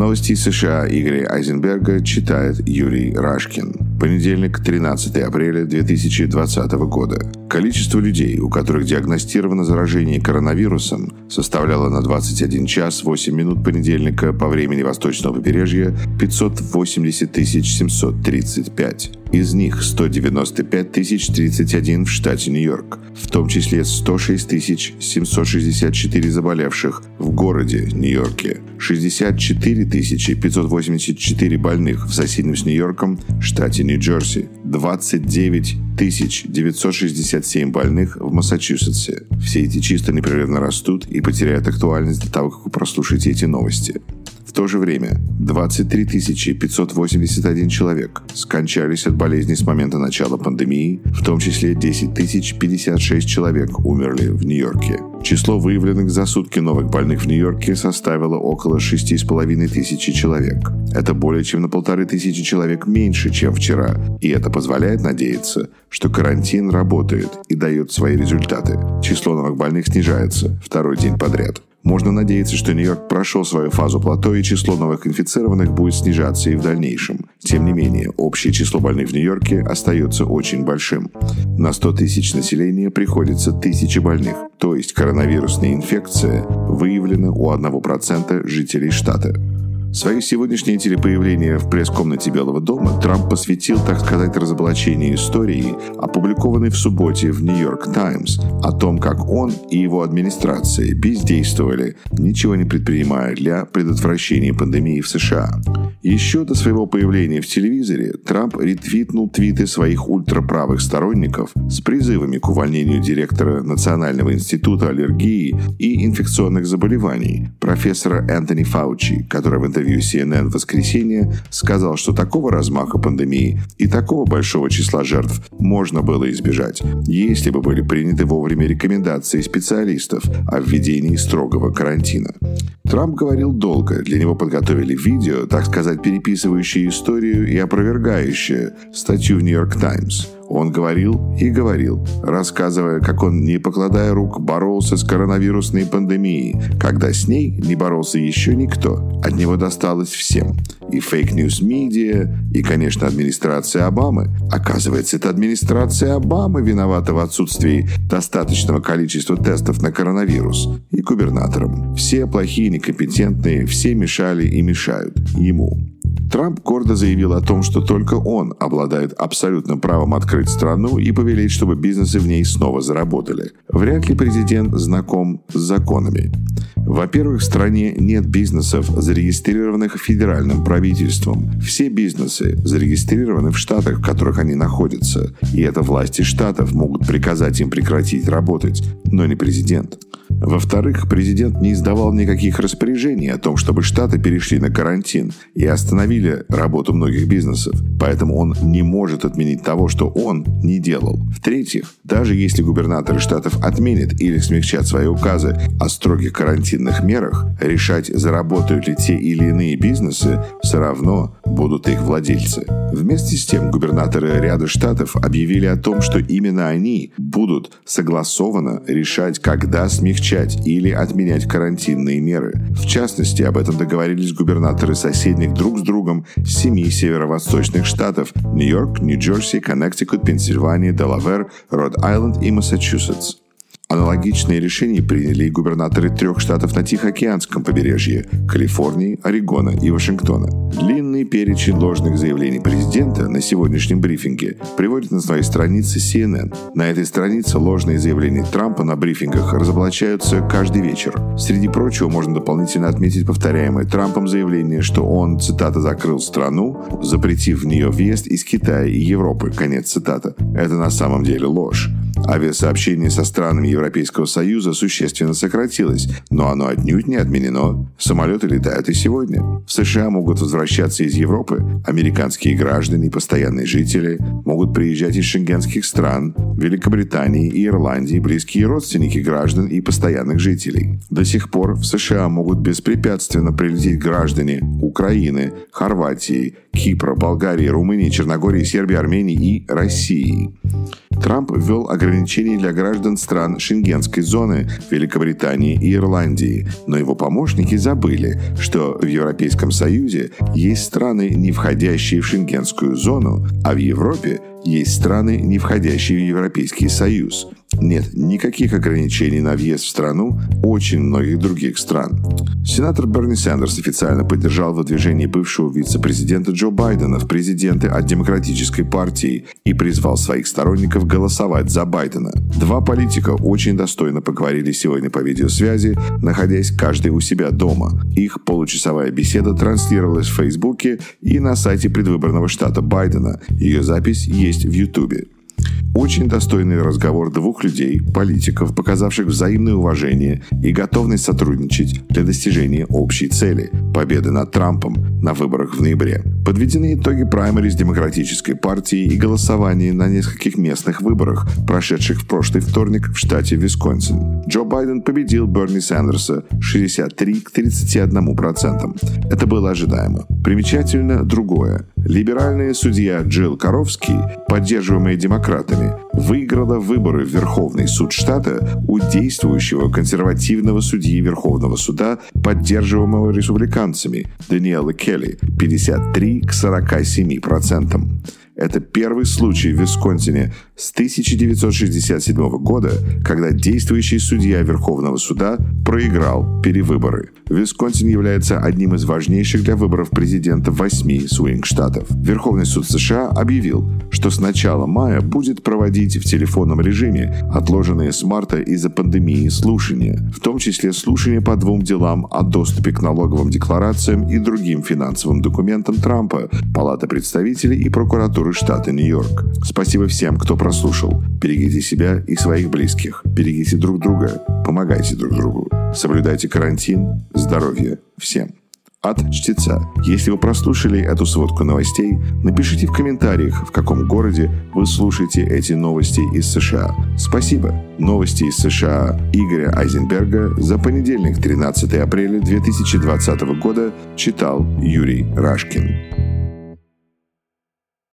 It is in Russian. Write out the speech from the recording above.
Новости США Игоря Айзенберга читает Юрий Рашкин. Понедельник, 13 апреля 2020 года. Количество людей, у которых диагностировано заражение коронавирусом, составляло на 21 час 8 минут понедельника по времени восточного побережья 580 735. Из них 195 031 в штате Нью-Йорк, в том числе 106 764 заболевших в городе Нью-Йорке, 64 584 больных в соседнем с Нью-Йорком штате Нью-Джерси, 29 967 больных в Массачусетсе. Все эти чисто непрерывно растут и потеряют актуальность до того, как вы прослушаете эти новости. В то же время 23 581 человек скончались от болезни с момента начала пандемии, в том числе 10 056 человек умерли в Нью-Йорке. Число выявленных за сутки новых больных в Нью-Йорке составило около 6,5 тысячи человек. Это более чем на полторы тысячи человек меньше, чем вчера, и это позволяет надеяться, что карантин работает и дает свои результаты. Число новых больных снижается второй день подряд. Можно надеяться, что Нью-Йорк прошел свою фазу плато и число новых инфицированных будет снижаться и в дальнейшем. Тем не менее, общее число больных в Нью-Йорке остается очень большим. На 100 тысяч населения приходится тысячи больных, то есть коронавирусная инфекция выявлена у 1% жителей штата. Свое сегодняшнее телепоявление в пресс-комнате Белого дома Трамп посвятил, так сказать, разоблачению истории, опубликованной в субботе в «Нью-Йорк Таймс», о том, как он и его администрация бездействовали, ничего не предпринимая для предотвращения пандемии в США. Еще до своего появления в телевизоре Трамп ретвитнул твиты своих ультраправых сторонников с призывами к увольнению директора Национального института аллергии и инфекционных заболеваний профессора Энтони Фаучи, который в интервью интервью CNN в воскресенье сказал, что такого размаха пандемии и такого большого числа жертв можно было избежать, если бы были приняты вовремя рекомендации специалистов о введении строгого карантина. Трамп говорил долго, для него подготовили видео, так сказать, переписывающее историю и опровергающее статью в «Нью-Йорк Таймс». Он говорил и говорил, рассказывая, как он, не покладая рук, боролся с коронавирусной пандемией, когда с ней не боролся еще никто. От него досталось всем. И fake news media, и, конечно, администрация Обамы. Оказывается, это администрация Обамы виновата в отсутствии достаточного количества тестов на коронавирус. И губернаторам. Все плохие, некомпетентные, все мешали и мешают ему. Трамп гордо заявил о том, что только он обладает абсолютным правом открыть страну и повелеть, чтобы бизнесы в ней снова заработали. Вряд ли президент знаком с законами. Во-первых, в стране нет бизнесов, зарегистрированных федеральным правительством. Все бизнесы зарегистрированы в штатах, в которых они находятся. И это власти штатов могут приказать им прекратить работать, но не президент. Во-вторых, президент не издавал никаких распоряжений о том, чтобы штаты перешли на карантин и остановили работу многих бизнесов, поэтому он не может отменить того, что он не делал. В-третьих, даже если губернаторы штатов отменят или смягчат свои указы о строгих карантинных мерах, решать, заработают ли те или иные бизнесы, все равно будут их владельцы. Вместе с тем, губернаторы ряда штатов объявили о том, что именно они будут согласованно решать, когда смягчать или отменять карантинные меры. В частности, об этом договорились губернаторы соседних друг с другом семи северо-восточных штатов – Нью-Йорк, Нью-Джерси, Коннектикут, Пенсильвания, Делавер, Род-Айленд и Массачусетс. Аналогичные решения приняли и губернаторы трех штатов на Тихоокеанском побережье – Калифорнии, Орегона и Вашингтона. Длинный перечень ложных заявлений президента на сегодняшнем брифинге приводит на своей странице CNN. На этой странице ложные заявления Трампа на брифингах разоблачаются каждый вечер. Среди прочего можно дополнительно отметить повторяемое Трампом заявление, что он, цитата, «закрыл страну, запретив в нее въезд из Китая и Европы», конец цитата. Это на самом деле ложь. Авиасообщение со странами Европейского Союза существенно сократилось, но оно отнюдь не отменено. Самолеты летают и сегодня. В США могут возвращаться из Европы американские граждане и постоянные жители, могут приезжать из шенгенских стран, Великобритании и Ирландии близкие родственники граждан и постоянных жителей. До сих пор в США могут беспрепятственно прилететь граждане Украины, Хорватии, Кипра, Болгарии, Румынии, Черногории, Сербии, Армении и России. Трамп ввел ограничения для граждан стран Шенгенской зоны, Великобритании и Ирландии, но его помощники забыли, что в Европейском Союзе есть страны, не входящие в Шенгенскую зону, а в Европе есть страны, не входящие в Европейский Союз. Нет никаких ограничений на въезд в страну очень многих других стран. Сенатор Берни Сандерс официально поддержал выдвижение бывшего вице-президента Джо Байдена в президенты от Демократической партии и призвал своих сторонников голосовать за Байдена. Два политика очень достойно поговорили сегодня по видеосвязи, находясь каждый у себя дома. Их получасовая беседа транслировалась в Фейсбуке и на сайте предвыборного штата Байдена. Ее запись есть в Ютубе. Очень достойный разговор двух людей, политиков, показавших взаимное уважение и готовность сотрудничать для достижения общей цели – победы над Трампом на выборах в ноябре. Подведены итоги праймерис Демократической партии и голосования на нескольких местных выборах, прошедших в прошлый вторник в штате Висконсин. Джо Байден победил Берни Сандерса 63 к 31%. Это было ожидаемо. Примечательно другое. Либеральная судья Джилл Коровский, поддерживаемая демократами, выиграла выборы в Верховный суд штата у действующего консервативного судьи Верховного суда, поддерживаемого республиканцами Даниэла Келли 53 к 47%. Это первый случай в Висконсине с 1967 года, когда действующий судья Верховного суда проиграл перевыборы. Висконсин является одним из важнейших для выборов президента восьми свинг-штатов. Верховный суд США объявил, что с начала мая будет проводить в телефонном режиме отложенные с марта из-за пандемии слушания, в том числе слушания по двум делам о доступе к налоговым декларациям и другим финансовым документам Трампа, Палата представителей и прокуратуры штата Нью-Йорк. Спасибо всем, кто прослушал. Берегите себя и своих близких. Берегите друг друга. Помогайте друг другу. Соблюдайте карантин. Здоровья всем. От чтеца. Если вы прослушали эту сводку новостей, напишите в комментариях, в каком городе вы слушаете эти новости из США. Спасибо. Новости из США Игоря Айзенберга за понедельник, 13 апреля 2020 года читал Юрий Рашкин.